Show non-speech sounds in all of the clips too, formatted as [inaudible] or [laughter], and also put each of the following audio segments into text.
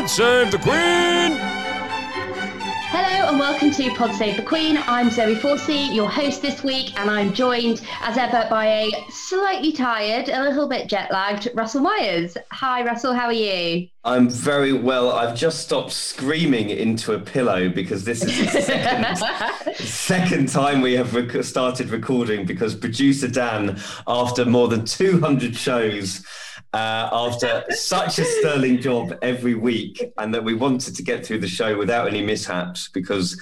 Pod Save the Queen! Hello and welcome to Pod Save the Queen. I'm Zoe Forsey, your host this week, and I'm joined as ever by a slightly tired, a little bit jet lagged Russell Myers. Hi, Russell, how are you? I'm very well. I've just stopped screaming into a pillow because this is the [laughs] second, second time we have rec- started recording because producer Dan, after more than 200 shows, uh, after such a sterling job every week, and that we wanted to get through the show without any mishaps because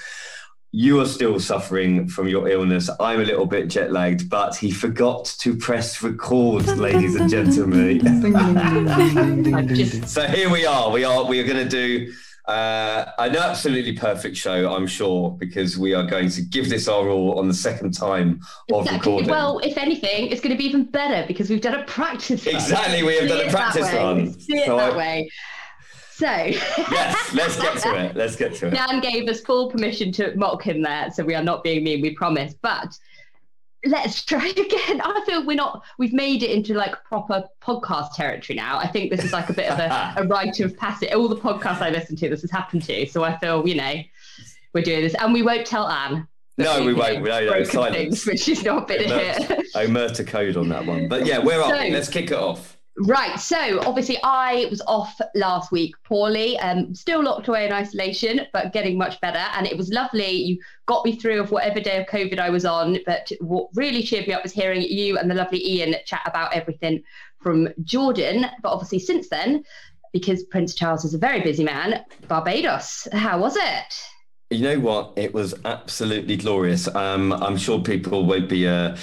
you are still suffering from your illness. I'm a little bit jet lagged, but he forgot to press record, ladies and gentlemen. [laughs] [laughs] so here we are. We are we are going to do uh, an absolutely perfect show, I'm sure, because we are going to give this our all on the second time of exactly. recording. Well, if anything, it's going to be even better because we've done a practice run. Exactly, we have See done a practice run. See it So that I- way. So, yes, let's get to it. Let's get to it. [laughs] Dan gave us full permission to mock him there, so we are not being mean, we promise. But let's [laughs] try again. I feel we're not, we've made it into like proper podcast territory now. I think this is like a bit of a, a [laughs] rite of passage. All the podcasts I listen to, this has happened to. So I feel, you know, we're doing this. And we won't tell Anne. No, we won't. No, no, silence. things, but she's not been here. Omerta code on that one. But yeah, where are [laughs] we? So- Let's kick it off. Right. So obviously, I was off last week poorly, um, still locked away in isolation, but getting much better. And it was lovely. You got me through of whatever day of COVID I was on. But what really cheered me up was hearing you and the lovely Ian chat about everything from Jordan. But obviously, since then, because Prince Charles is a very busy man, Barbados. How was it? You know what? It was absolutely glorious. Um, I'm sure people won't be uh,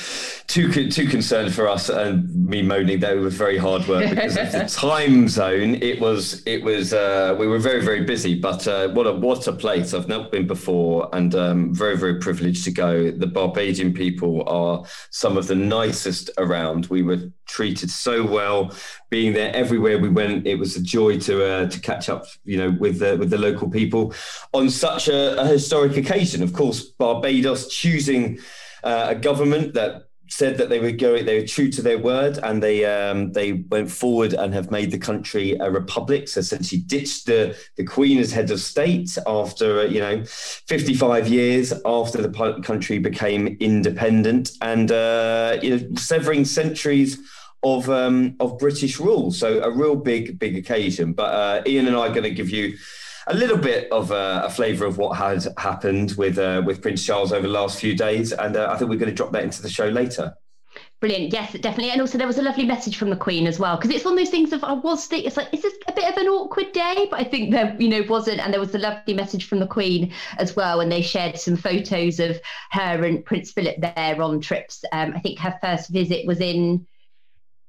too too concerned for us and me moaning that it was very hard work because of the [laughs] time zone. It was it was uh, we were very very busy, but uh, what a what a place! I've never been before, and um, very very privileged to go. The Barbadian people are some of the nicest around. We were treated so well. Being there everywhere we went, it was a joy to uh, to catch up, you know, with the with the local people on such a, a historic occasion. Of course, Barbados choosing uh, a government that said that they would go, they were true to their word, and they um, they went forward and have made the country a republic. So essentially, ditched the the Queen as head of state after uh, you know 55 years after the country became independent, and uh, you know severing centuries of um, of British rule. So a real big big occasion. But uh, Ian and I are going to give you a little bit of uh, a flavour of what had happened with uh, with Prince Charles over the last few days, and uh, I think we're going to drop that into the show later. Brilliant. Yes, definitely. And also, there was a lovely message from the Queen as well, because it's one of those things of I was thinking, it's like, is this a bit of an awkward day? But I think there, you know, wasn't. And there was a lovely message from the Queen as well, and they shared some photos of her and Prince Philip there on trips. Um, I think her first visit was in.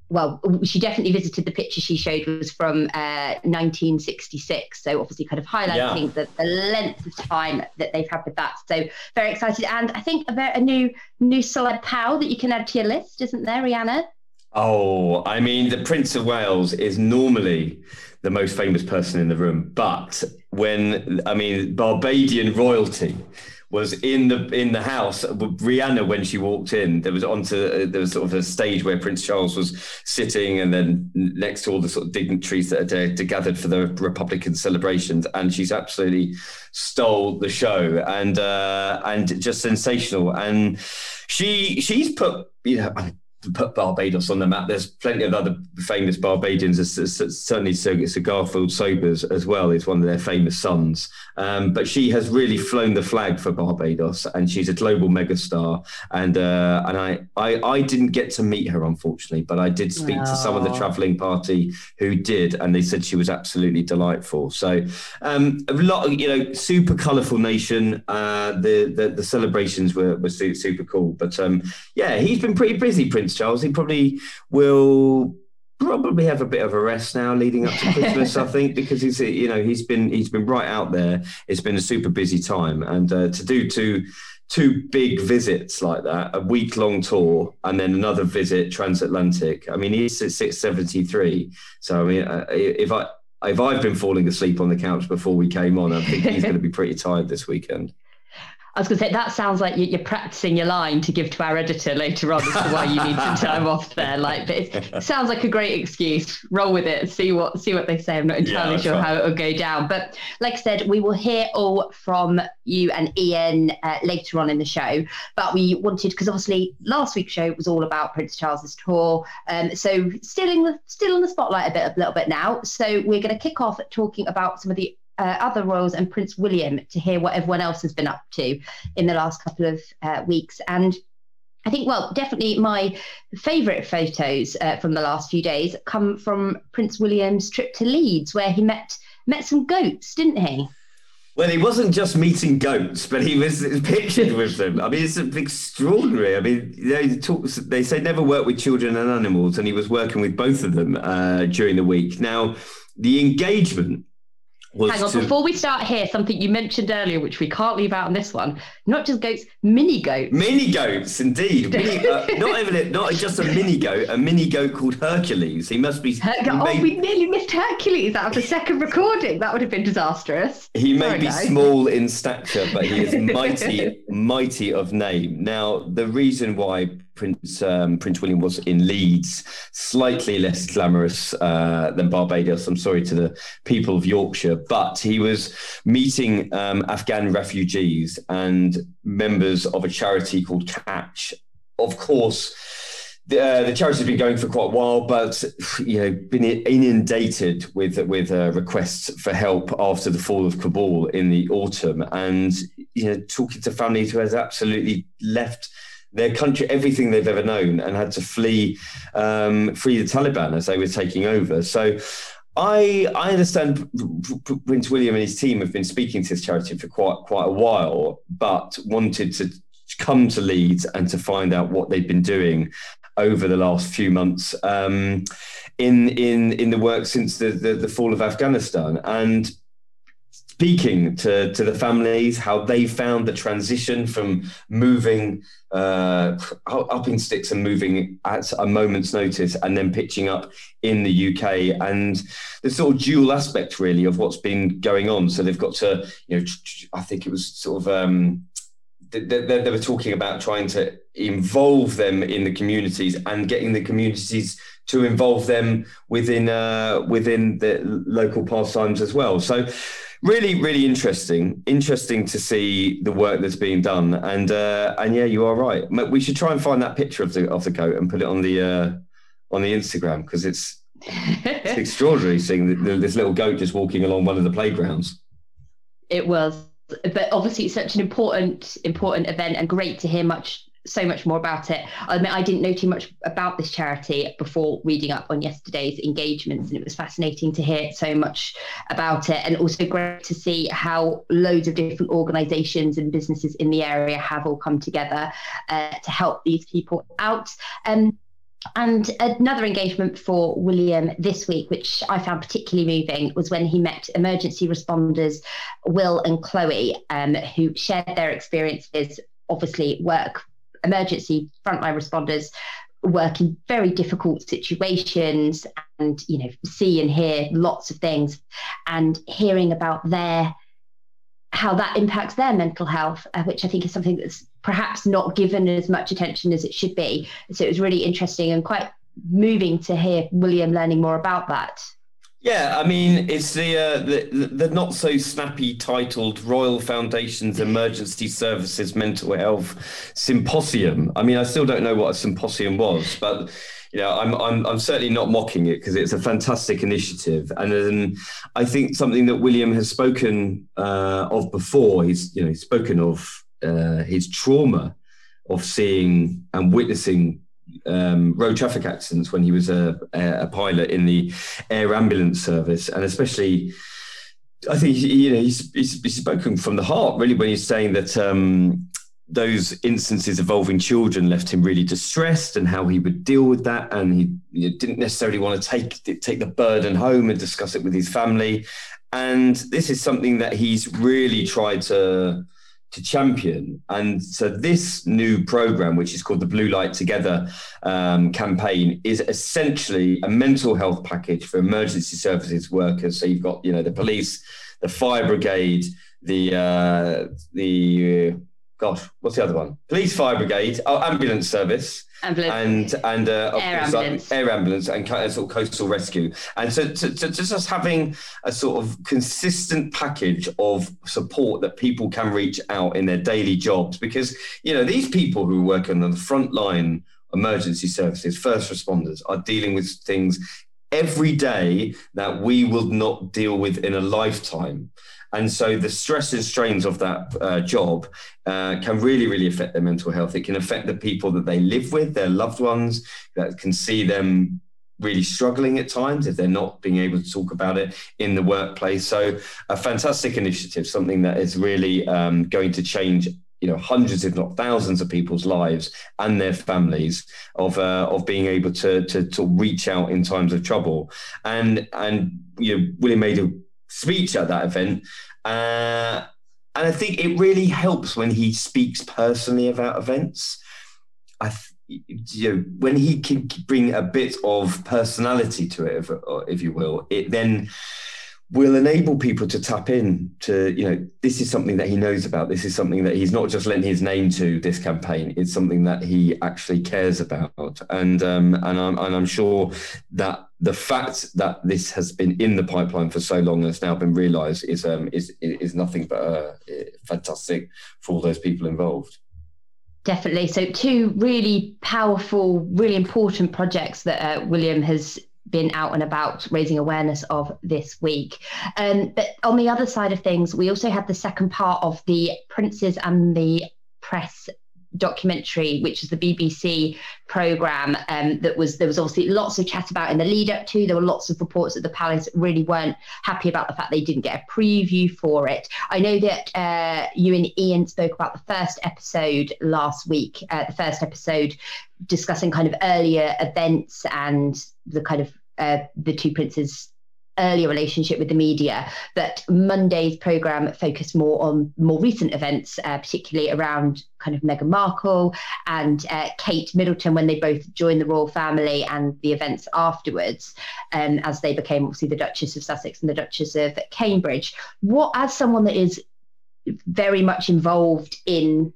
Well, she definitely visited the picture she showed was from uh, 1966. So obviously, kind of highlighting the, the length of time that they've had with that. So very excited, and I think a, a new new solid pal that you can add to your list, isn't there, Rihanna? Oh, I mean, the Prince of Wales is normally the most famous person in the room, but when I mean Barbadian royalty was in the in the house, Rihanna when she walked in, there was onto uh, there was sort of a stage where Prince Charles was sitting, and then next to all the sort of dignitaries that are, are gathered for the Republican celebrations, and she's absolutely stole the show and uh, and just sensational, and she she's put you know put Barbados on the map. There's plenty of other famous Barbadians. Certainly, Sir, Garfield Sobers as well is one of their famous sons. Um, but she has really flown the flag for Barbados, and she's a global megastar. And uh, and I, I I didn't get to meet her unfortunately, but I did speak to some of the travelling party who did, and they said she was absolutely delightful. So um, a lot, you know, super colourful nation. Uh, the, the the celebrations were were super cool. But um, yeah, he's been pretty busy, Prince Charles. He probably will probably have a bit of a rest now leading up to Christmas, I [laughs] think, because he's you know he's been he's been right out there. It's been a super busy time, and uh, to do two two big visits like that, a week long tour, and then another visit transatlantic. I mean, he's at six seventy three, so I mean, uh, if I if I've been falling asleep on the couch before we came on, I think he's going to be pretty tired this weekend. I was going to say that sounds like you're practicing your line to give to our editor later on as to why you need some [laughs] time off there. Like, but it sounds like a great excuse. Roll with it. And see what see what they say. I'm not entirely yeah, sure right. how it will go down, but like I said, we will hear all from you and Ian uh, later on in the show. But we wanted because obviously last week's show was all about Prince Charles's tour, um, so still in the still in the spotlight a bit a little bit now. So we're going to kick off talking about some of the uh, other royals and Prince William to hear what everyone else has been up to in the last couple of uh, weeks. And I think, well, definitely my favourite photos uh, from the last few days come from Prince William's trip to Leeds, where he met met some goats, didn't he? Well, he wasn't just meeting goats, but he was [laughs] pictured with them. I mean, it's extraordinary. I mean, they talk, they say never work with children and animals, and he was working with both of them uh, during the week. Now, the engagement Hang on, to... before we start here, something you mentioned earlier, which we can't leave out on this one. Not just goats, mini goats. Mini goats, indeed. Mini, uh, [laughs] not even not just a mini goat, a mini goat called Hercules. He must be. Her- he oh, may... we nearly missed Hercules out of the second recording. That would have been disastrous. He may Sorry, be guys. small in stature, but he is mighty, [laughs] mighty of name. Now, the reason why Prince um, Prince William was in Leeds, slightly less glamorous uh, than Barbados. I'm sorry to the people of Yorkshire, but he was meeting um, Afghan refugees and members of a charity called Catch. Of course, the, uh, the charity has been going for quite a while, but you know, been inundated with with uh, requests for help after the fall of Kabul in the autumn, and you know, talking to families who has absolutely left their country, everything they've ever known, and had to flee, um, flee the Taliban as they were taking over. So, I I understand Prince William and his team have been speaking to this charity for quite quite a while, but wanted to come to Leeds and to find out what they've been doing over the last few months um, in in in the work since the, the, the fall of Afghanistan and speaking to, to the families, how they found the transition from moving uh, up in sticks and moving at a moment's notice and then pitching up in the UK and the sort of dual aspect really of what's been going on. So they've got to, you know, I think it was sort of, um, they, they, they were talking about trying to involve them in the communities and getting the communities to involve them within uh, within the local pastimes as well. So really, really interesting. Interesting to see the work that's being done. And uh, and yeah, you are right. We should try and find that picture of the of the goat and put it on the uh, on the Instagram because it's it's [laughs] extraordinary seeing this little goat just walking along one of the playgrounds. It was, but obviously it's such an important important event and great to hear much so much more about it. I admit I didn't know too much about this charity before reading up on yesterday's engagements, and it was fascinating to hear so much about it, and also great to see how loads of different organisations and businesses in the area have all come together uh, to help these people out. Um, and another engagement for William this week, which I found particularly moving, was when he met emergency responders Will and Chloe, um, who shared their experiences obviously work emergency frontline responders work in very difficult situations and you know see and hear lots of things and hearing about their how that impacts their mental health uh, which i think is something that's perhaps not given as much attention as it should be. So it was really interesting and quite moving to hear william learning more about that yeah, I mean, it's the, uh, the the not so snappy titled Royal Foundation's Emergency Services Mental Health Symposium. I mean, I still don't know what a symposium was, but you know, I'm I'm I'm certainly not mocking it because it's a fantastic initiative, and I think something that William has spoken uh, of before. He's you know he's spoken of uh, his trauma of seeing and witnessing um, road traffic accidents when he was a, a, pilot in the air ambulance service, and especially. I think you know he's, he's, he's spoken from the heart really when he's saying that um, those instances involving children left him really distressed and how he would deal with that and he you know, didn't necessarily want to take take the burden home and discuss it with his family and this is something that he's really tried to to champion. And so this new program, which is called the Blue Light Together um, campaign, is essentially a mental health package for emergency services workers. So you've got, you know, the police, the fire brigade, the uh, the gosh, what's the other one? Police fire brigade, oh, ambulance service. Ambulance. And and uh, air ambulance, air ambulance, and sort of coastal rescue, and so to, to, just having a sort of consistent package of support that people can reach out in their daily jobs, because you know these people who work on the front line emergency services, first responders, are dealing with things every day that we will not deal with in a lifetime. And so the stress and strains of that uh, job uh, can really, really affect their mental health. It can affect the people that they live with, their loved ones, that can see them really struggling at times if they're not being able to talk about it in the workplace. So a fantastic initiative, something that is really um, going to change you know hundreds if not thousands of people's lives and their families of uh, of being able to, to to reach out in times of trouble and and you know William made a speech at that event. Uh, and I think it really helps when he speaks personally about events. I you know when he can bring a bit of personality to it if, if you will it then will enable people to tap in to you know this is something that he knows about. This is something that he's not just lent his name to this campaign. It's something that he actually cares about. And um, and I'm and I'm sure that the fact that this has been in the pipeline for so long and has now been realized is um is is nothing but uh, fantastic for all those people involved. Definitely. So, two really powerful, really important projects that uh, William has been out and about raising awareness of this week. Um, but on the other side of things, we also had the second part of the Princes and the Press documentary, which is the BBC program um, that was there was obviously lots of chat about in the lead up to. There were lots of reports that the palace really weren't happy about the fact they didn't get a preview for it. I know that uh, you and Ian spoke about the first episode last week. Uh, the first episode discussing kind of earlier events and the kind of uh, the two princes earlier relationship with the media, that Monday's program focused more on more recent events, uh, particularly around kind of Meghan Markle and uh, Kate Middleton when they both joined the royal family and the events afterwards, um, as they became obviously the Duchess of Sussex and the Duchess of Cambridge. What, as someone that is very much involved in,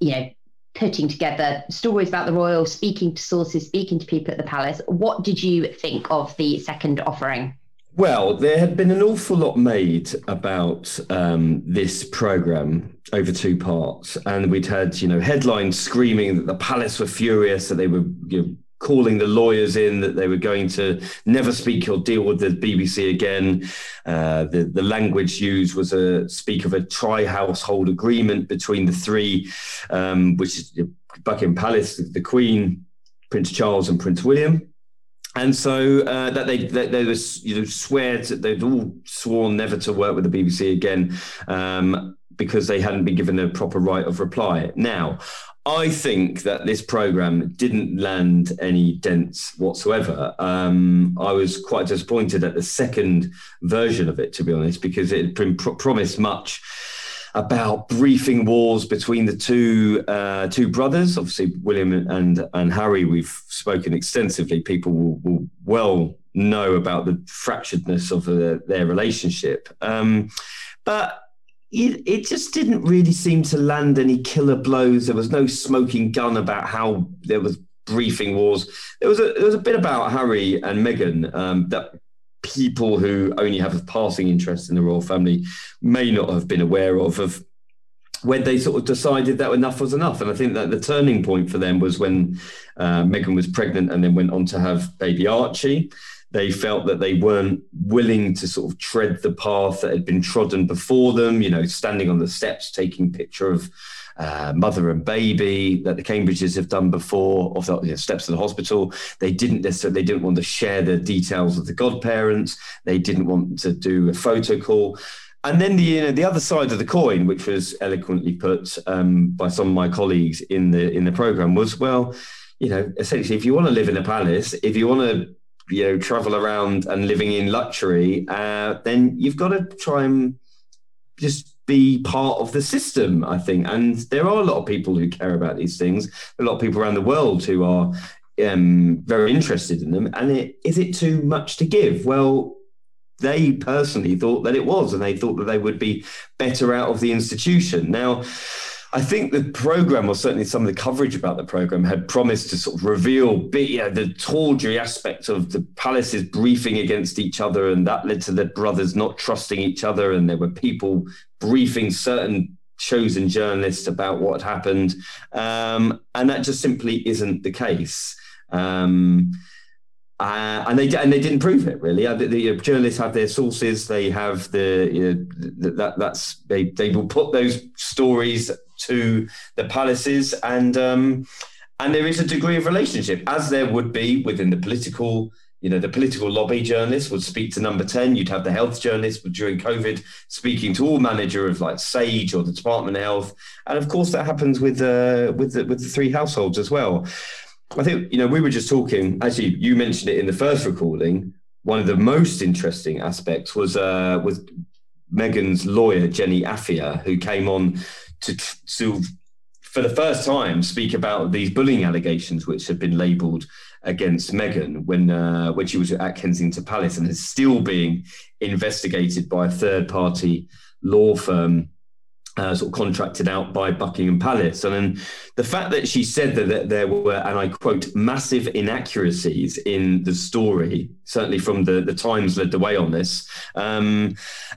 you know, putting together stories about the royal, speaking to sources, speaking to people at the palace. What did you think of the second offering? Well, there had been an awful lot made about um, this program over two parts, and we'd had you know headlines screaming that the palace were furious that they were you know, calling the lawyers in that they were going to never speak or deal with the BBC again. Uh, the, the language used was a speak of a tri-household agreement between the three, um, which is Buckingham Palace, the Queen, Prince Charles, and Prince William. And so uh, that they that they were you know swear to, they'd all sworn never to work with the BBC again um, because they hadn't been given a proper right of reply. Now, I think that this program didn't land any dents whatsoever. Um, I was quite disappointed at the second version of it, to be honest, because it been promised much about briefing wars between the two uh, two brothers. Obviously, William and and Harry. We've spoken extensively. People will, will well know about the fracturedness of uh, their relationship. Um, but it, it just didn't really seem to land any killer blows. There was no smoking gun about how there was briefing wars. There was a there was a bit about Harry and Meghan um, that people who only have a passing interest in the royal family may not have been aware of of when they sort of decided that enough was enough. And I think that the turning point for them was when uh, Meghan was pregnant and then went on to have baby Archie they felt that they weren't willing to sort of tread the path that had been trodden before them, you know, standing on the steps, taking picture of uh, mother and baby that the Cambridges have done before of the you know, steps of the hospital. They didn't necessarily, they didn't want to share the details of the godparents. They didn't want to do a photo call. And then the you know, the other side of the coin, which was eloquently put um, by some of my colleagues in the in the program, was well, you know, essentially, if you want to live in a palace, if you want to you know travel around and living in luxury, uh, then you've got to try and just be part of the system. I think, and there are a lot of people who care about these things. A lot of people around the world who are um, very interested in them. And it, is it too much to give? Well, they personally thought that it was, and they thought that they would be better out of the institution. Now, I think the program, or certainly some of the coverage about the program, had promised to sort of reveal you know, the tawdry aspect of the palaces briefing against each other, and that led to the brothers not trusting each other, and there were people briefing certain chosen journalists about what happened, um, and that just simply isn't the case. Um, uh, and they and they didn't prove it really. Uh, the, the, journalists have their sources. They have the you know, that that's they they will put those stories to the palaces, and um, and there is a degree of relationship, as there would be within the political. You know, the political lobby journalists would speak to number 10. You'd have the health journalists during COVID speaking to all manager of like Sage or the Department of Health. And of course, that happens with, uh, with, the, with the three households as well. I think, you know, we were just talking, actually, you mentioned it in the first recording. One of the most interesting aspects was uh, was Meghan's lawyer, Jenny Afia, who came on to, to, for the first time, speak about these bullying allegations which have been labelled against Meghan when uh, when she was at Kensington Palace and is still being investigated by a third party law firm uh, sort of contracted out by Buckingham Palace. And then the fact that she said that, that, there were, and I quote, massive inaccuracies in the story, certainly from the, the Times led the way on this, um,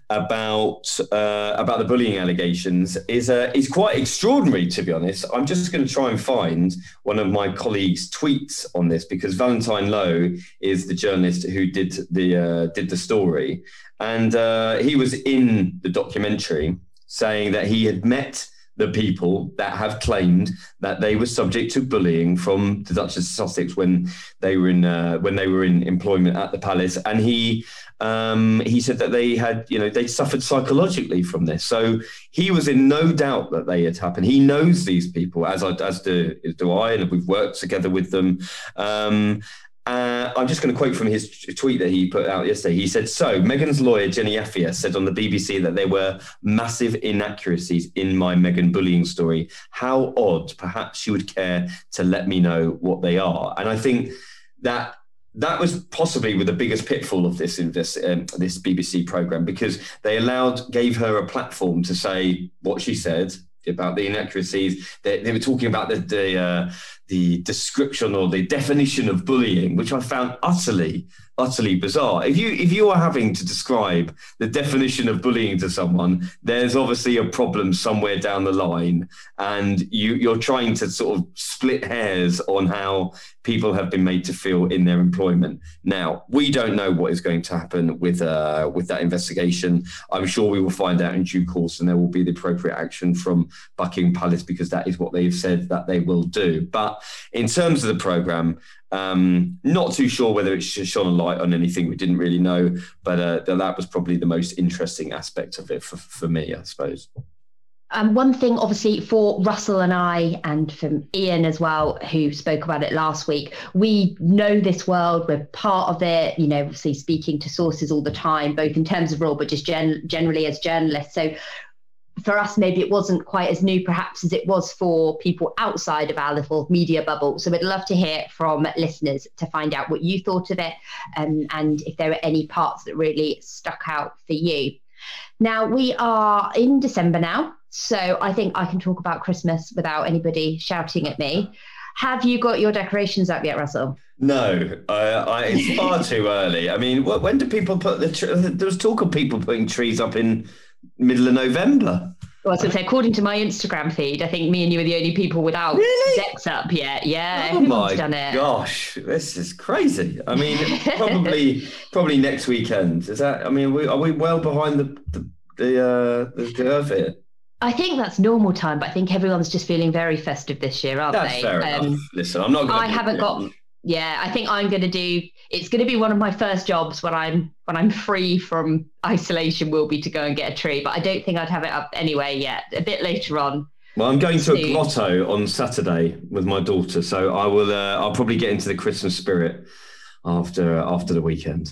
about uh, about the bullying allegations is uh, is quite extraordinary, to be honest. I'm just going to try and find one of my colleagues' tweets on this because Valentine Low is the journalist who did the uh, did the story, and uh, he was in the documentary saying that he had met the people that have claimed that they were subject to bullying from the Duchess of Sussex when they were in uh, when they were in employment at the palace, and he um, he said that they had you know they suffered psychologically from this. So he was in no doubt that they had happened. He knows these people as I, as do, do I, and we've worked together with them. Um, uh, I'm just going to quote from his tweet that he put out yesterday. He said, So, Meghan's lawyer, Jenny Afia, said on the BBC that there were massive inaccuracies in my Meghan bullying story. How odd. Perhaps she would care to let me know what they are. And I think that that was possibly with the biggest pitfall of this this, um, this BBC program because they allowed gave her a platform to say what she said about the inaccuracies. They, they were talking about the the, uh, the description or the definition of bullying, which I found utterly utterly bizarre. If you if you are having to describe the definition of bullying to someone, there's obviously a problem somewhere down the line, and you you're trying to sort of split hairs on how people have been made to feel in their employment. Now we don't know what is going to happen with uh, with that investigation. I'm sure we will find out in due course, and there will be the appropriate action from Buckingham Palace because that is what they've said that they will do. But in terms of the program, um, not too sure whether it shone a light on anything we didn't really know, but uh, that was probably the most interesting aspect of it for, for me, I suppose. Um, one thing, obviously, for Russell and I, and from Ian as well, who spoke about it last week, we know this world. We're part of it. You know, obviously speaking to sources all the time, both in terms of role, but just gen- generally as journalists. So for us, maybe it wasn't quite as new, perhaps, as it was for people outside of our little media bubble. So we'd love to hear from listeners to find out what you thought of it um, and if there were any parts that really stuck out for you. Now, we are in December now, so I think I can talk about Christmas without anybody shouting at me. Have you got your decorations up yet, Russell? No, I, I, it's [laughs] far too early. I mean, when do people put the? There was talk of people putting trees up in middle of November. Well, I was going to say, according to my Instagram feed, I think me and you are the only people without really? decks up yet. Yeah, oh my done it. gosh, this is crazy. I mean, [laughs] probably probably next weekend. Is that? I mean, are we, are we well behind the the the, uh, the curve here? I think that's normal time, but I think everyone's just feeling very festive this year, aren't that's they? Fair um, enough. Listen, I'm not. I haven't got yeah, I think I'm going to do. It's going to be one of my first jobs when I'm when I'm free from isolation. Will be to go and get a tree, but I don't think I'd have it up anyway yet. A bit later on. Well, I'm going to a grotto on Saturday with my daughter, so I will. Uh, I'll probably get into the Christmas spirit after after the weekend.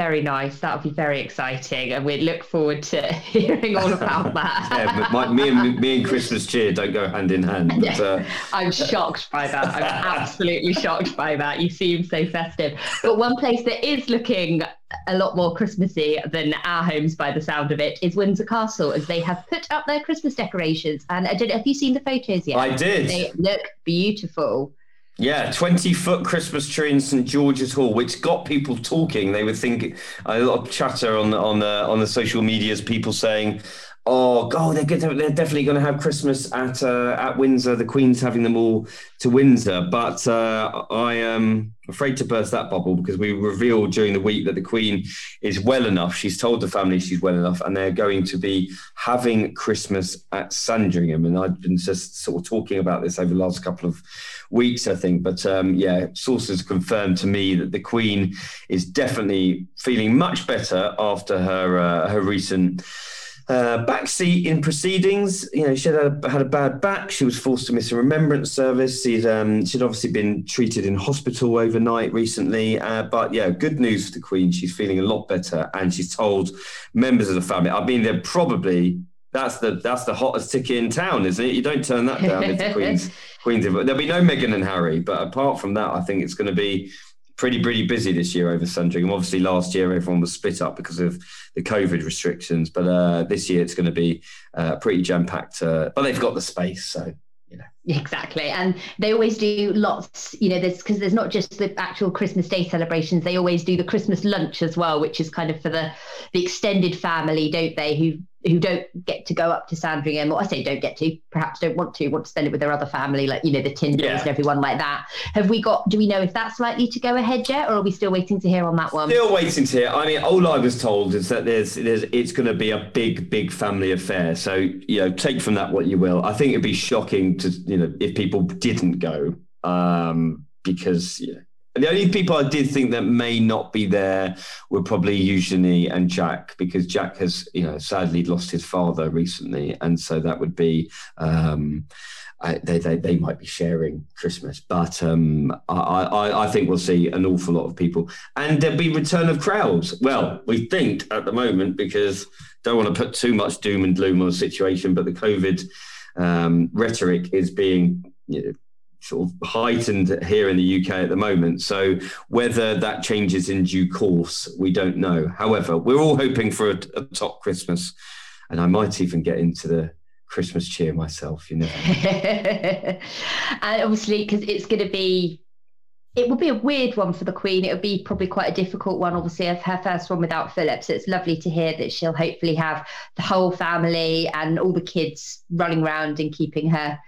Very nice. That'll be very exciting, and we look forward to [laughs] hearing all about [laughs] that. yeah, but my, me and me and Christmas cheer don't go hand in hand. But, uh... I'm shocked by that. I'm [laughs] absolutely shocked by that. You seem so festive. But one place that is looking a lot more Christmassy than our homes, by the sound of it, is Windsor Castle, as they have put up their Christmas decorations. And I don't have you seen the photos yet? I did. They look beautiful. Yeah, 20 foot Christmas tree in St George's Hall, which got people talking. They were thinking a lot of chatter on the, on the on the social medias, people saying, "Oh, God, they're good, they're definitely going to have Christmas at uh, at Windsor. The Queen's having them all to Windsor." But uh, I am afraid to burst that bubble because we revealed during the week that the Queen is well enough. She's told the family she's well enough, and they're going to be having Christmas at Sandringham. And I've been just sort of talking about this over the last couple of weeks, I think. But um, yeah, sources confirmed to me that the Queen is definitely feeling much better after her uh, her recent. Uh, backseat in proceedings. You know, she had a, had a bad back. She was forced to miss a remembrance service. She'd um, she'd obviously been treated in hospital overnight recently. Uh, but yeah, good news for the Queen. She's feeling a lot better, and she's told members of the family. I mean, they're probably that's the that's the hottest ticket in town, isn't it? You don't turn that down. Queen's [laughs] Queen's. There'll be no Meghan and Harry, but apart from that, I think it's going to be pretty pretty busy this year over Sandringham. Obviously, last year everyone was split up because of the COVID restrictions, but uh, this year it's going to be uh, pretty jam packed. Uh, but they've got the space, so you know. Exactly. And they always do lots, you know, there's because there's not just the actual Christmas Day celebrations, they always do the Christmas lunch as well, which is kind of for the the extended family, don't they, who who don't get to go up to Sandringham, or I say don't get to, perhaps don't want to, want to spend it with their other family, like you know the Tindalls yeah. and everyone like that. Have we got? Do we know if that's likely to go ahead yet, or are we still waiting to hear on that one? Still waiting to hear. I mean, all I was told is that there's, there's it's going to be a big, big family affair. So you know, take from that what you will. I think it'd be shocking to you know if people didn't go um, because you know the only people I did think that may not be there were probably Eugenie and Jack, because Jack has, you know, sadly lost his father recently, and so that would be. Um, I, they, they they might be sharing Christmas, but um, I, I, I think we'll see an awful lot of people, and there'll be return of crowds. Well, we think at the moment because don't want to put too much doom and gloom on the situation, but the COVID um, rhetoric is being you know, sort of heightened here in the UK at the moment. So whether that changes in due course, we don't know. However, we're all hoping for a, a top Christmas, and I might even get into the Christmas cheer myself. You know, [laughs] and obviously because it's going to be. It will be a weird one for the Queen. It will be probably quite a difficult one, obviously, as her first one without Philip. So it's lovely to hear that she'll hopefully have the whole family and all the kids running around and keeping her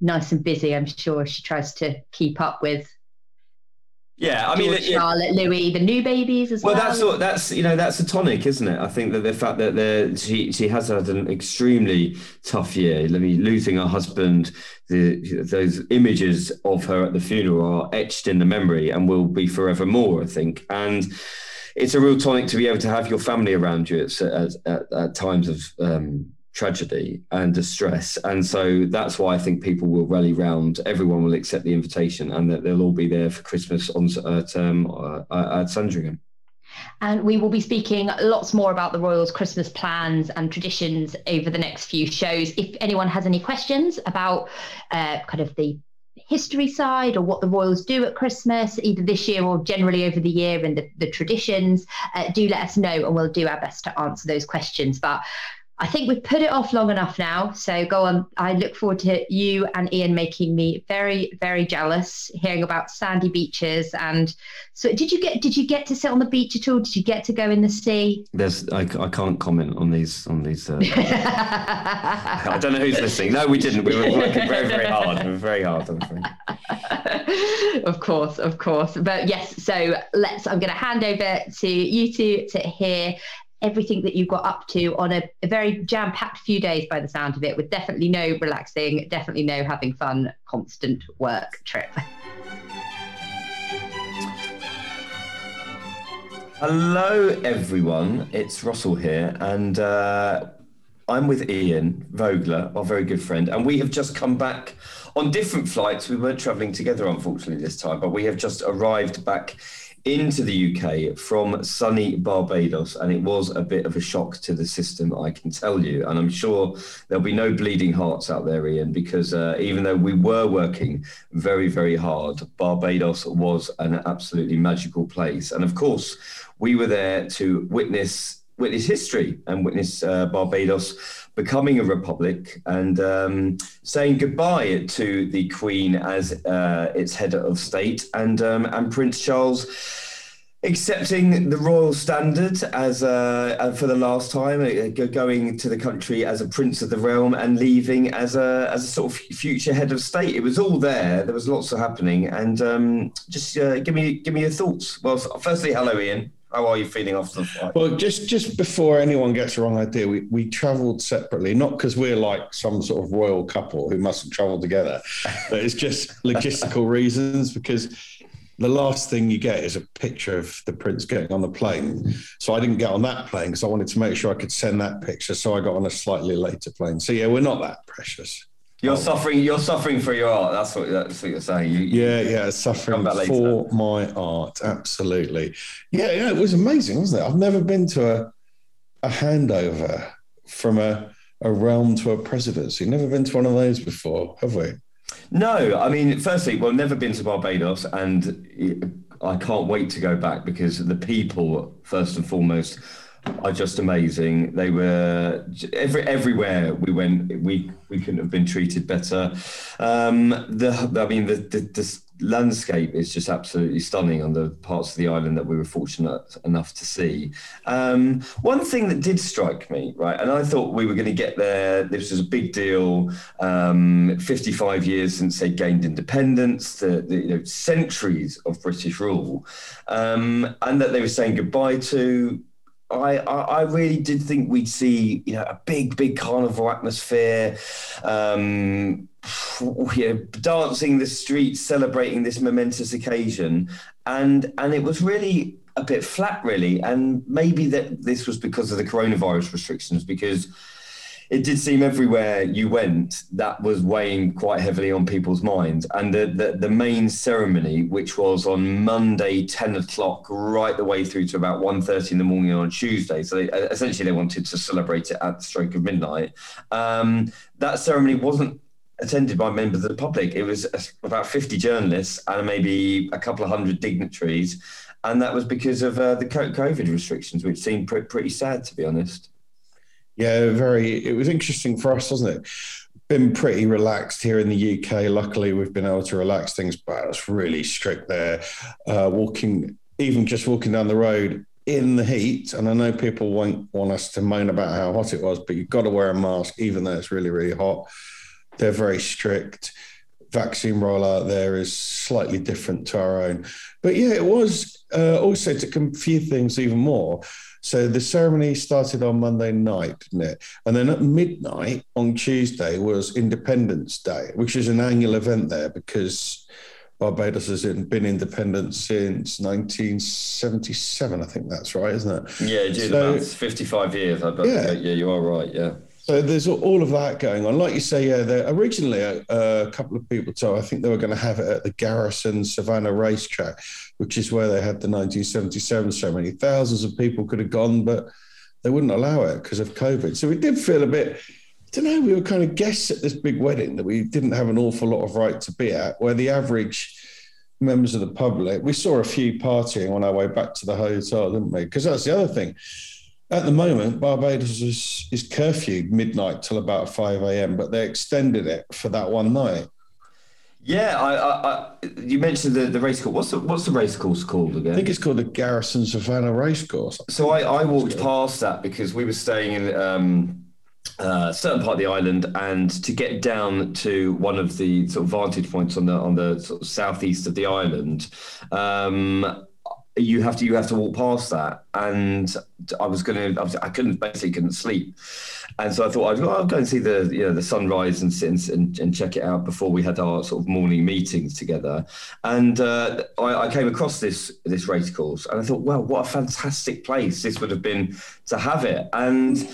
nice and busy. I'm sure she tries to keep up with. Yeah, I mean, George, Charlotte, Louis, the new babies as well. Well, that's what, that's you know that's a tonic, isn't it? I think that the fact that she she has had an extremely tough year. I mean, losing her husband, the those images of her at the funeral are etched in the memory and will be forever more. I think, and it's a real tonic to be able to have your family around you at at, at, at times of um, tragedy and distress. And so that's why I think people will rally round. Everyone will accept the invitation, and that they'll all be there for Christmas on at, um, uh, at Sandringham. And we will be speaking lots more about the Royals' Christmas plans and traditions over the next few shows. If anyone has any questions about uh, kind of the history side or what the Royals do at Christmas, either this year or generally over the year and the, the traditions, uh, do let us know and we'll do our best to answer those questions. But I think we've put it off long enough now. So go on. I look forward to you and Ian making me very, very jealous, hearing about sandy beaches. And so, did you get did you get to sit on the beach at all? Did you get to go in the sea? There's I, I can't comment on these on these. Uh, [laughs] I don't know who's listening. No, we didn't. We were working very, very hard. We were very hard. [laughs] of course, of course. But yes. So let's. I'm going to hand over to you two to hear everything that you got up to on a, a very jam packed few days by the sound of it, with definitely no relaxing, definitely no having fun, constant work trip. Hello, everyone. It's Russell here, and uh, I'm with Ian Vogler, our very good friend, and we have just come back on different flights. We weren't traveling together, unfortunately, this time, but we have just arrived back into the UK from sunny Barbados, and it was a bit of a shock to the system, I can tell you. And I'm sure there'll be no bleeding hearts out there, Ian, because uh, even though we were working very, very hard, Barbados was an absolutely magical place. And of course, we were there to witness witness history and witness uh, Barbados becoming a republic and um, saying goodbye to the Queen as uh, its head of state and um, and Prince Charles accepting the royal standard as uh, for the last time, uh, going to the country as a prince of the realm and leaving as a as a sort of future head of state. It was all there. There was lots of happening, and um, just uh, give me give me your thoughts. Well, firstly, hello, Ian. How are you feeling after the flight? Well, just just before anyone gets the wrong idea, we, we travelled separately, not because we're like some sort of royal couple who mustn't travel together, but it's just logistical [laughs] reasons because the last thing you get is a picture of the prince getting on the plane. So I didn't get on that plane because I wanted to make sure I could send that picture. So I got on a slightly later plane. So yeah, we're not that precious. You're oh. suffering. You're suffering for your art. That's what. That's what you're saying. You, yeah, yeah, suffering for my art. Absolutely. Yeah, yeah. It was amazing, wasn't it? I've never been to a a handover from a a realm to a presidency. Never been to one of those before, have we? No. I mean, firstly, well, never been to Barbados, and eh, I can't wait to go back because the people, first and foremost are just amazing. They were every everywhere we went. We we couldn't have been treated better. Um, the I mean the, the, the landscape is just absolutely stunning on the parts of the island that we were fortunate enough to see. Um, one thing that did strike me, right, and I thought we were going to get there. This was a big deal. Um, 55 years since they gained independence, the, the you know, centuries of British rule, um, and that they were saying goodbye to I, I, really did think we'd see you know a big big carnival atmosphere, um, [sighs] you know, dancing the streets, celebrating this momentous occasion, and and it was really a bit flat really, and maybe that this was because of the coronavirus restrictions because it did seem everywhere you went that was weighing quite heavily on people's minds. And the, the, the main ceremony, which was on Monday, 10 o'clock, right the way through to about 1.30 in the morning on Tuesday. So they, essentially they wanted to celebrate it at the stroke of midnight. Um, that ceremony wasn't attended by members of the public. It was about 50 journalists and maybe a couple of hundred dignitaries. And that was because of uh, the COVID restrictions, which seemed pretty sad, to be honest. Yeah, very. It was interesting for us, wasn't it? Been pretty relaxed here in the UK. Luckily, we've been able to relax things, but it's really strict there. Uh, walking, even just walking down the road in the heat, and I know people won't want us to moan about how hot it was, but you've got to wear a mask even though it's really, really hot. They're very strict. Vaccine rollout there is slightly different to our own, but yeah, it was uh, also to confuse things even more so the ceremony started on Monday night, didn't it? And then at midnight on Tuesday was Independence Day, which is an annual event there because Barbados has been independent since 1977. I think that's right, isn't it? Yeah, so, about 55 years. I bet. Yeah. yeah, you are right. Yeah. So there's all of that going on. Like you say, yeah, originally a, a, couple of people told, I think they were going to have it at the Garrison Savannah racetrack, which is where they had the 1977 ceremony. Thousands of people could have gone, but they wouldn't allow it because of COVID. So we did feel a bit, I don't know, we were kind of guests at this big wedding that we didn't have an awful lot of right to be at, where the average members of the public, we saw a few partying on our way back to the hotel, didn't we? Because that's the other thing at the moment, Barbados is, is curfewed midnight till about 5 a.m., but they extended it for that one night. Yeah, I, I, I, you mentioned the, the race course. What's the, what's the race course called again? I think it's called the Garrison Savannah Race Course. So I, I walked past that because we were staying in um, uh, a certain part of the island, and to get down to one of the sort of vantage points on the on the sort of southeast of the island, um, you have to you have to walk past that. And i was going to i couldn't basically couldn't sleep. And so i thought i'd, I'll go and see the you know the sunrise and, and and check it out before we had our sort of morning meetings together. And uh, I, I, came across this this race course and i thought well what a fantastic place this would have been to have it. And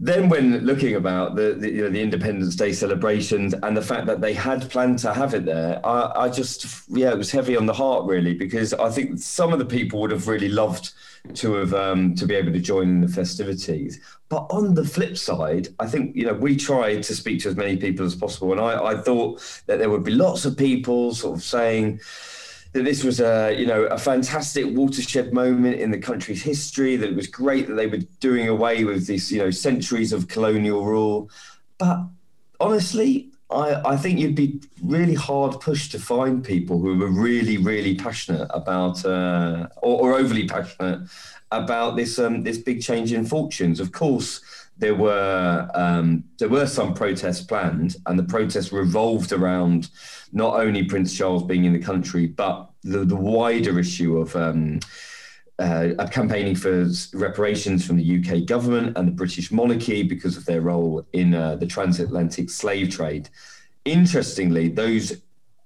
then when looking about the, the, you know the Independence Day celebrations and the fact that they had planned to have it there, I, I just yeah it was heavy on the heart really because I think some of the people would have really loved to have um, to be able to join in the festivities. But on the flip side, I think you know we tried to speak to as many people as possible, and I, I thought that there would be lots of people sort of saying that this was a you know a fantastic watershed moment in the country's history. That it was great that they were doing away with these you know centuries of colonial rule. But honestly, I, I think you'd be really hard pushed to find people who were really really passionate about uh, or, or, overly passionate about this um, this big change in fortunes. Of course. There were um, there were some protests planned, and the protests revolved around not only Prince Charles being in the country, but the, the wider issue of um, uh, campaigning for reparations from the UK government and the British monarchy because of their role in uh, the transatlantic slave trade. Interestingly, those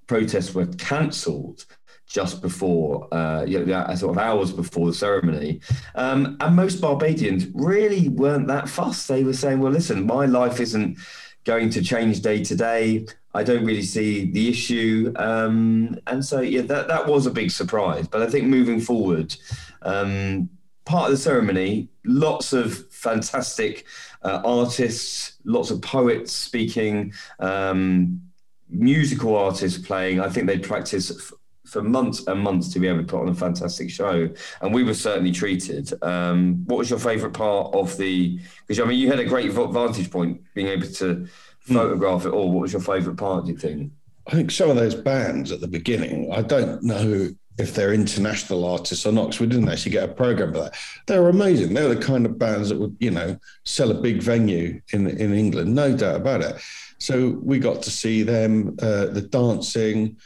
protests were cancelled just before, uh, you know, sort of hours before the ceremony. Um, and most Barbadians really weren't that fussed. They were saying, well, listen, my life isn't going to change day to day. I don't really see the issue. Um, and so, yeah, that, that was a big surprise. But I think moving forward, um, part of the ceremony, lots of fantastic uh, artists, lots of poets speaking, um, musical artists playing. I think they practice for months and months to be able to put on a fantastic show. And we were certainly treated. Um, what was your favourite part of the? Because I mean, you had a great vantage point being able to hmm. photograph it all. What was your favourite part? Do you think? I think some of those bands at the beginning. I don't know if they're international artists or not, because we didn't actually get a program for that. They were amazing. They were the kind of bands that would, you know, sell a big venue in in England, no doubt about it. So we got to see them. Uh, the dancing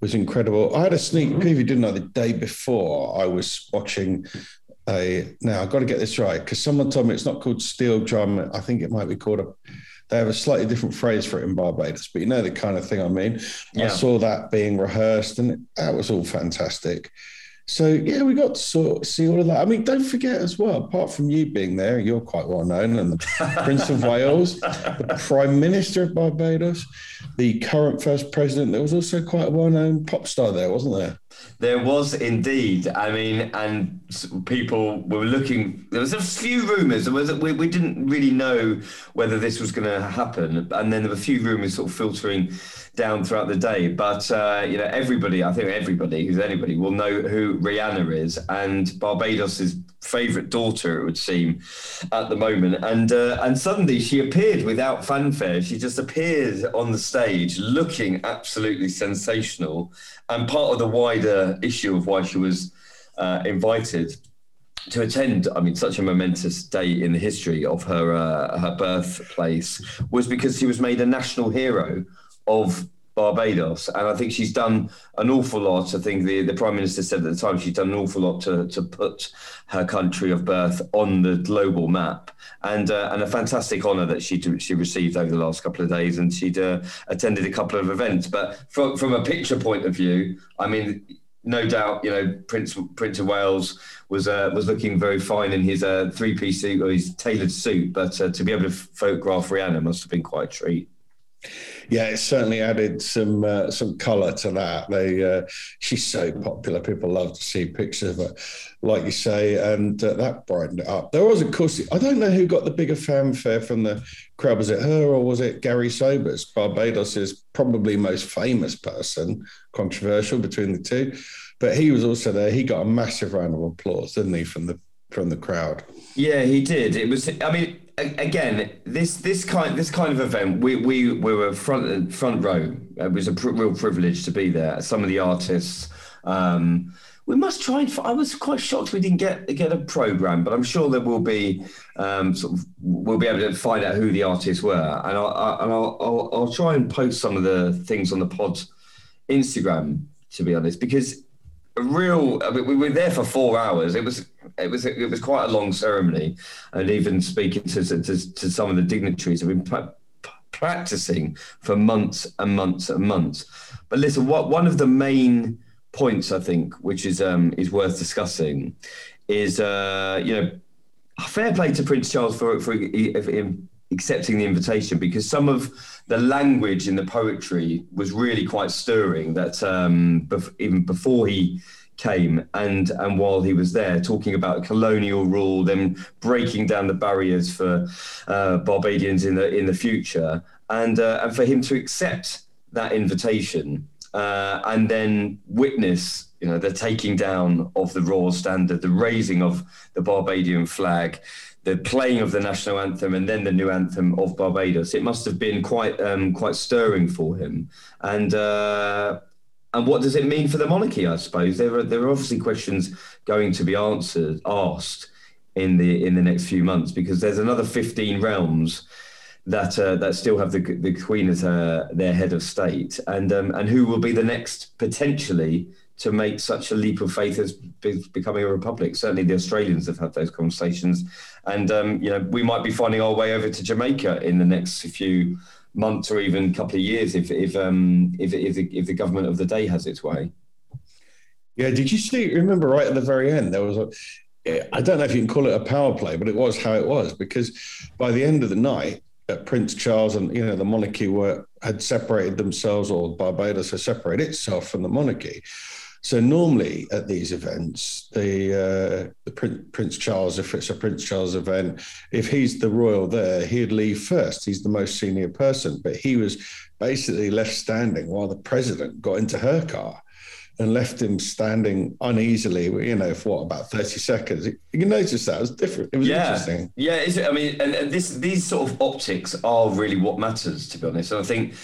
was incredible. I had a sneak preview, didn't I, the day before I was watching a. Now I've got to get this right because someone told me it's not called steel drum. I think it might be called a they have a slightly different phrase for it in Barbados, but you know the kind of thing I mean. Yeah. I saw that being rehearsed, and that was all fantastic. So yeah, we got to sort of see all of that. I mean, don't forget as well. Apart from you being there, you're quite well known, and the Prince of [laughs] Wales, the Prime Minister of Barbados, the current first president. There was also quite a well-known pop star there, wasn't there? There was indeed. I mean, and people were looking. There was a few rumours. There was We, we didn't really know whether this was going to happen, and then there were a few rumours sort of filtering down throughout the day. But uh, you know, everybody, I think everybody who's anybody will know who Rihanna is, and Barbados's favourite daughter, it would seem, at the moment. And uh, and suddenly she appeared without fanfare. She just appeared on the stage, looking absolutely sensational, and part of the wider issue of why she was uh, invited to attend, I mean, such a momentous day in the history of her uh, her birthplace was because she was made a national hero of Barbados, and I think she's done an awful lot. I think the, the prime minister said at the time she's done an awful lot to to put her country of birth on the global map, and uh, and a fantastic honour that she she received over the last couple of days, and she'd uh, attended a couple of events. But from from a picture point of view, I mean, no doubt, you know, Prince Prince of Wales was uh, was looking very fine in his uh, three piece suit or his tailored suit, but uh, to be able to photograph Rihanna must have been quite a treat yeah, it certainly added some uh, some colour to that. They uh, she's so popular; people love to see pictures of her, like you say, and uh, that brightened it up. There was, of course, I don't know who got the bigger fanfare from the crowd. Was it her or was it Gary Sobers, Barbados's probably most famous person? Controversial between the two, but he was also there. He got a massive round of applause, didn't he, from the from the crowd? Yeah, he did. It was. I mean again, this this kind this kind of event, we we, we were front front row. It was a pr- real privilege to be there. Some of the artists. Um, we must try and. I was quite shocked we didn't get get a program, but I'm sure there will be. Um, sort of, we'll be able to find out who the artists were, and I'll, I, and I'll, I'll, I'll try and post some of the things on the pod Instagram to be honest, because a real. I mean, we were there for four hours. It was it was it was quite a long ceremony, and even speaking to to, to some of the dignitaries, have been pra- practicing for months and months and months. But listen, what one of the main points I think, which is um, is worth discussing, is uh, you know fair play to Prince Charles for for accepting the invitation because some of the language in the poetry was really quite stirring. That um, bef- even before he came and and while he was there talking about colonial rule then breaking down the barriers for uh, Barbadians in the in the future and uh, and for him to accept that invitation uh, and then witness you know the taking down of the royal standard the raising of the Barbadian flag the playing of the national anthem and then the new anthem of Barbados. It must have been quite um, quite stirring for him. And uh, and what does it mean for the monarchy? I suppose there are there are obviously questions going to be answered asked in the in the next few months because there's another 15 realms that uh, that still have the the Queen as their head of state, and um, and who will be the next potentially to make such a leap of faith as be- becoming a republic. Certainly, the Australians have had those conversations, and um, you know we might be finding our way over to Jamaica in the next few months or even a couple of years if if um, if, if, the, if the government of the day has its way. Yeah, did you see? Remember, right at the very end, there was a. I don't know if you can call it a power play, but it was how it was because by the end of the night, uh, Prince Charles and you know the monarchy were had separated themselves, or Barbados had separated itself from the monarchy. So normally at these events, the uh, the Prince, Prince Charles, if it's a Prince Charles event, if he's the royal there, he'd leave first. He's the most senior person, but he was basically left standing while the president got into her car and left him standing uneasily, you know, for what, about 30 seconds. You can notice that it was different. It was interesting. yeah. interesting. Yeah, I mean, and, and, this these sort of optics are really what matters, to be honest. And I think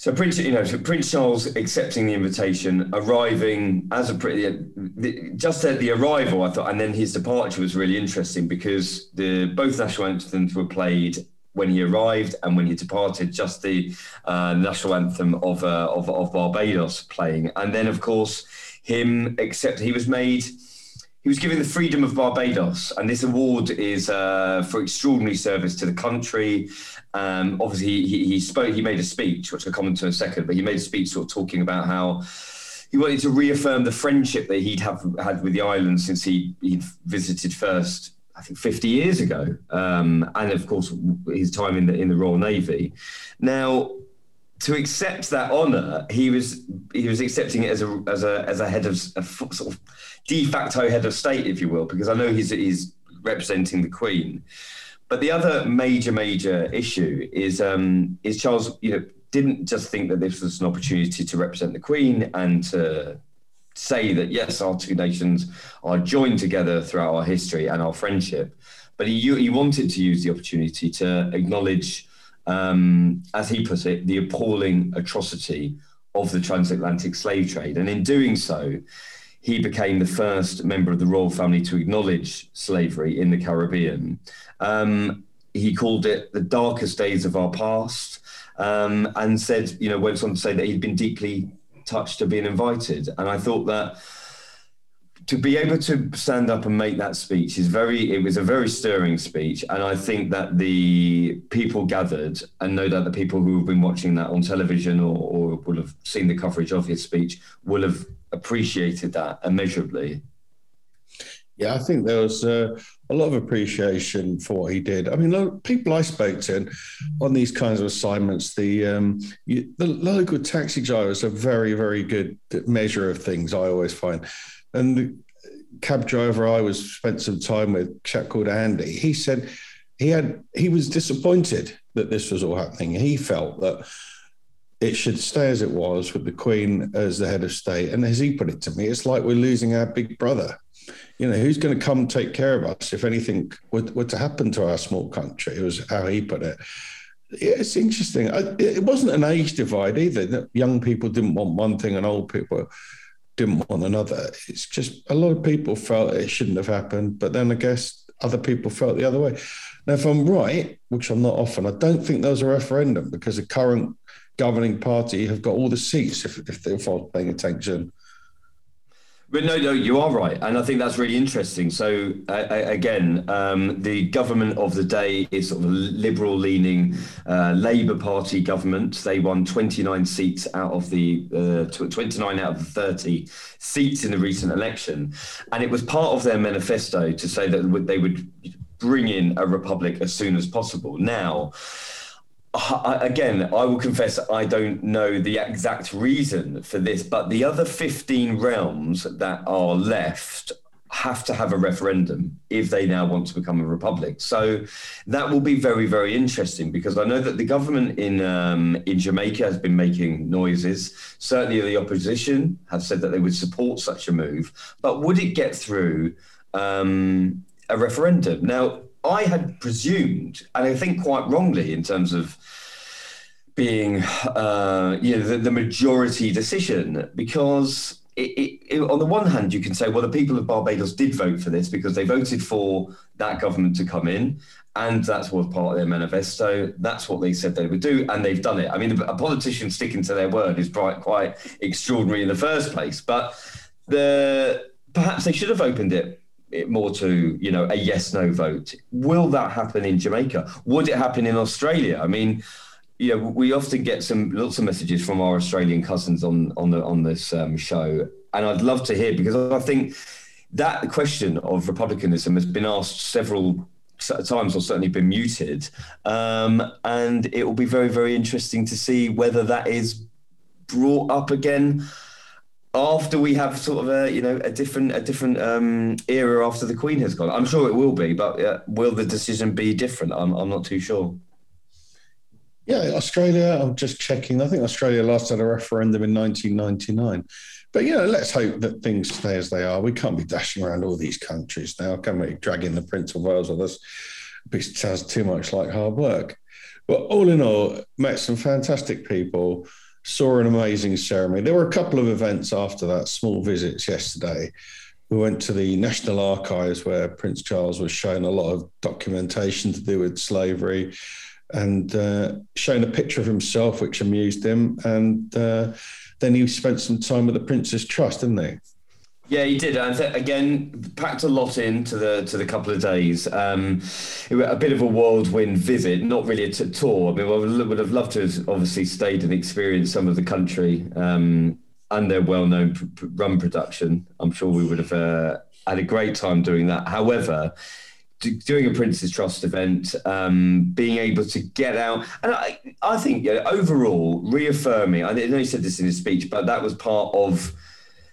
so Prince, you know, so Prince Charles accepting the invitation, arriving as a pretty, just at the arrival, I thought, and then his departure was really interesting because the both national anthems were played when he arrived and when he departed. Just the uh, national anthem of, uh, of of Barbados playing, and then of course him accept. He was made he was given the freedom of Barbados, and this award is uh, for extraordinary service to the country. Um, obviously, he, he, spoke. He made a speech, which I'll come into in a second. But he made a speech, sort of talking about how he wanted to reaffirm the friendship that he'd have had with the island since he he'd visited first. I think 50 years ago, um, and of course his time in the in the Royal Navy. Now, to accept that honour, he was he was accepting it as a as a as a head of a sort of de facto head of state, if you will, because I know he's he's representing the Queen. But the other major major issue is um, is Charles, you know, didn't just think that this was an opportunity to represent the Queen and to say that yes, our two nations are joined together throughout our history and our friendship, but he he wanted to use the opportunity to acknowledge um, as he put it, the appalling atrocity of the transatlantic slave trade. And in doing so, he became the first member of the royal family to acknowledge slavery in the Caribbean. Um, he called it the darkest days of our past um, and said, you know, went on to say that he'd been deeply touched to being invited. And I thought that to be able to stand up and make that speech is very it was a very stirring speech. And i think that the people gathered and no doubt the people who have been watching that on television or, or will have seen the coverage of his speech will have appreciated that immeasurably. Yeah i think there was uh, a lot of appreciation for what he did. I mean people i spoke to on these kinds of assignments the um, you, the local taxi drivers are very very good measure of things i always find and the cab driver I was spent some time with, a chap called Andy, he said he had he was disappointed that this was all happening. He felt that it should stay as it was with the Queen as the head of state. And as he put it to me, it's like we're losing our big brother. You know, who's going to come take care of us if anything were, were to happen to our small country? It was how he put it. It's interesting. I, it wasn't an age divide either. That young people didn't want one thing and old people didn't want another. It's just a lot of people felt it shouldn't have happened, but then I guess other people felt the other way. Now, if I'm right, which I'm not often, I don't think there was a referendum because the current governing party have got all the seats if, if they're paying attention. But no, no, you are right, and I think that's really interesting. So uh, again, um, the government of the day is sort of a liberal-leaning uh, Labour Party government. They won 29 seats out of the uh, 29 out of the 30 seats in the recent election, and it was part of their manifesto to say that they would bring in a republic as soon as possible. Now, I, again, I will confess I don't know the exact reason for this, but the other 15 realms that are left have to have a referendum if they now want to become a republic. So that will be very, very interesting because I know that the government in um, in Jamaica has been making noises. Certainly, the opposition have said that they would support such a move, but would it get through um, a referendum? Now, I had presumed, and I think quite wrongly, in terms of being, uh, you know, the, the majority decision, because it, it, it, on the one hand, you can say, well, the people of Barbados did vote for this because they voted for that government to come in, and that's what part of their manifesto. That's what they said they would do, and they've done it. I mean, a politician sticking to their word is quite quite extraordinary in the first place. But the perhaps they should have opened it more to you know a yes no vote. Will that happen in Jamaica? Would it happen in Australia? I mean yeah, we often get some lots of messages from our Australian cousins on on the on this um, show, and I'd love to hear because I think that question of republicanism has been asked several times or certainly been muted, um, and it will be very very interesting to see whether that is brought up again after we have sort of a you know a different a different um, era after the Queen has gone. I'm sure it will be, but uh, will the decision be different? I'm I'm not too sure. Yeah, Australia, I'm just checking. I think Australia last had a referendum in 1999. But, you know, let's hope that things stay as they are. We can't be dashing around all these countries now, can we? Dragging the Prince of Wales with us. It sounds too much like hard work. But all in all, met some fantastic people, saw an amazing ceremony. There were a couple of events after that, small visits yesterday. We went to the National Archives where Prince Charles was shown a lot of documentation to do with slavery and uh, shown a picture of himself, which amused him. And uh, then he spent some time with the Prince's Trust, didn't he? Yeah, he did. And again, packed a lot into the to the couple of days. Um, a bit of a whirlwind visit, not really a t- tour. I mean, I would, have loved to have obviously stayed and experienced some of the country um, and their well-known run production. I'm sure we would have uh, had a great time doing that. However, doing a Prince's Trust event, um, being able to get out, and I, I think you know, overall reaffirming. I know he said this in his speech, but that was part of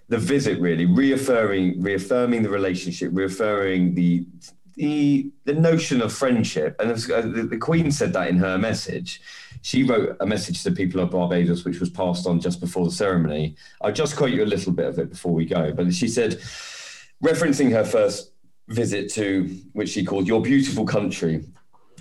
the visit, really reaffirming, reaffirming the relationship, reaffirming the the the notion of friendship. And was, uh, the, the Queen said that in her message. She wrote a message to the people of Barbados, which was passed on just before the ceremony. I'll just quote you a little bit of it before we go. But she said, referencing her first visit to which she called Your Beautiful Country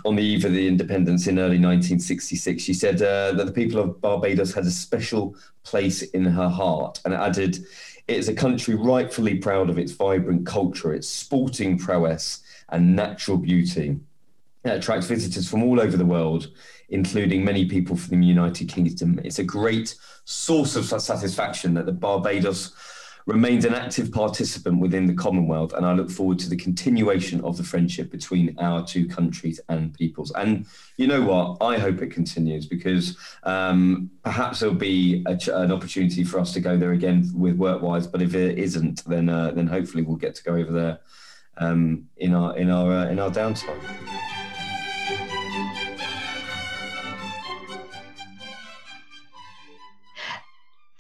on the eve of the independence in early 1966. She said uh, that the people of Barbados had a special place in her heart and added, It is a country rightfully proud of its vibrant culture, its sporting prowess, and natural beauty. It attracts visitors from all over the world, including many people from the United Kingdom. It's a great source of satisfaction that the Barbados remains an active participant within the Commonwealth, and I look forward to the continuation of the friendship between our two countries and peoples. And you know what? I hope it continues because um, perhaps there'll be a, an opportunity for us to go there again with work-wise. But if it isn't, then uh, then hopefully we'll get to go over there um, in our in our uh, in our downtime.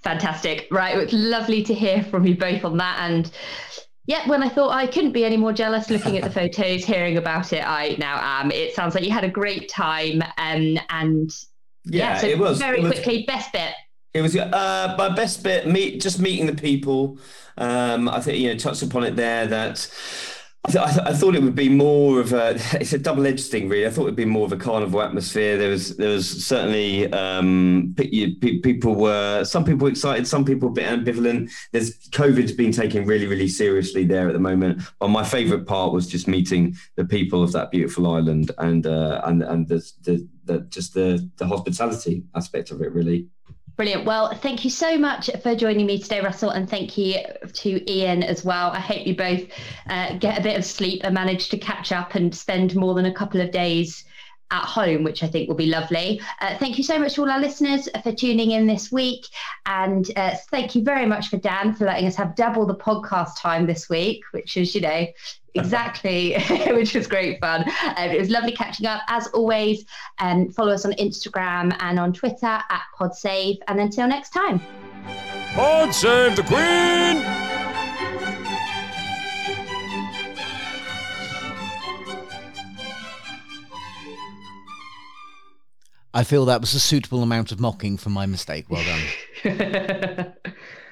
Fantastic. Right. It's lovely to hear from you both on that. And yeah, when I thought I couldn't be any more jealous looking at the [laughs] photos, hearing about it, I now am. It sounds like you had a great time. Um, and yeah, yeah so it was very it was, quickly, best bit. It was uh, my best bit, meet just meeting the people. Um, I think you know touched upon it there that I, th- I, thought it would be more of a [laughs] it's a double-edged thing really. I thought it'd be more of a carnival atmosphere. There was there was certainly um, people were some people excited some people a bit ambivalent. There's covid's been taken really really seriously there at the moment. But my favorite part was just meeting the people of that beautiful island and uh, and and the, the, the just the the hospitality aspect of it really Brilliant. Well, thank you so much for joining me today, Russell, and thank you to Ian as well. I hope you both uh, get a bit of sleep and manage to catch up and spend more than a couple of days at home, which I think will be lovely. Uh, thank you so much to all our listeners for tuning in this week. And uh, thank you very much for Dan for letting us have double the podcast time this week, which is, you know, [laughs] exactly, [laughs] which was great fun. Um, it was lovely catching up. As always, um, follow us on Instagram and on Twitter at PodSave. And until next time. Pod save the Queen! I feel that was a suitable amount of mocking for my mistake. Well done. [laughs]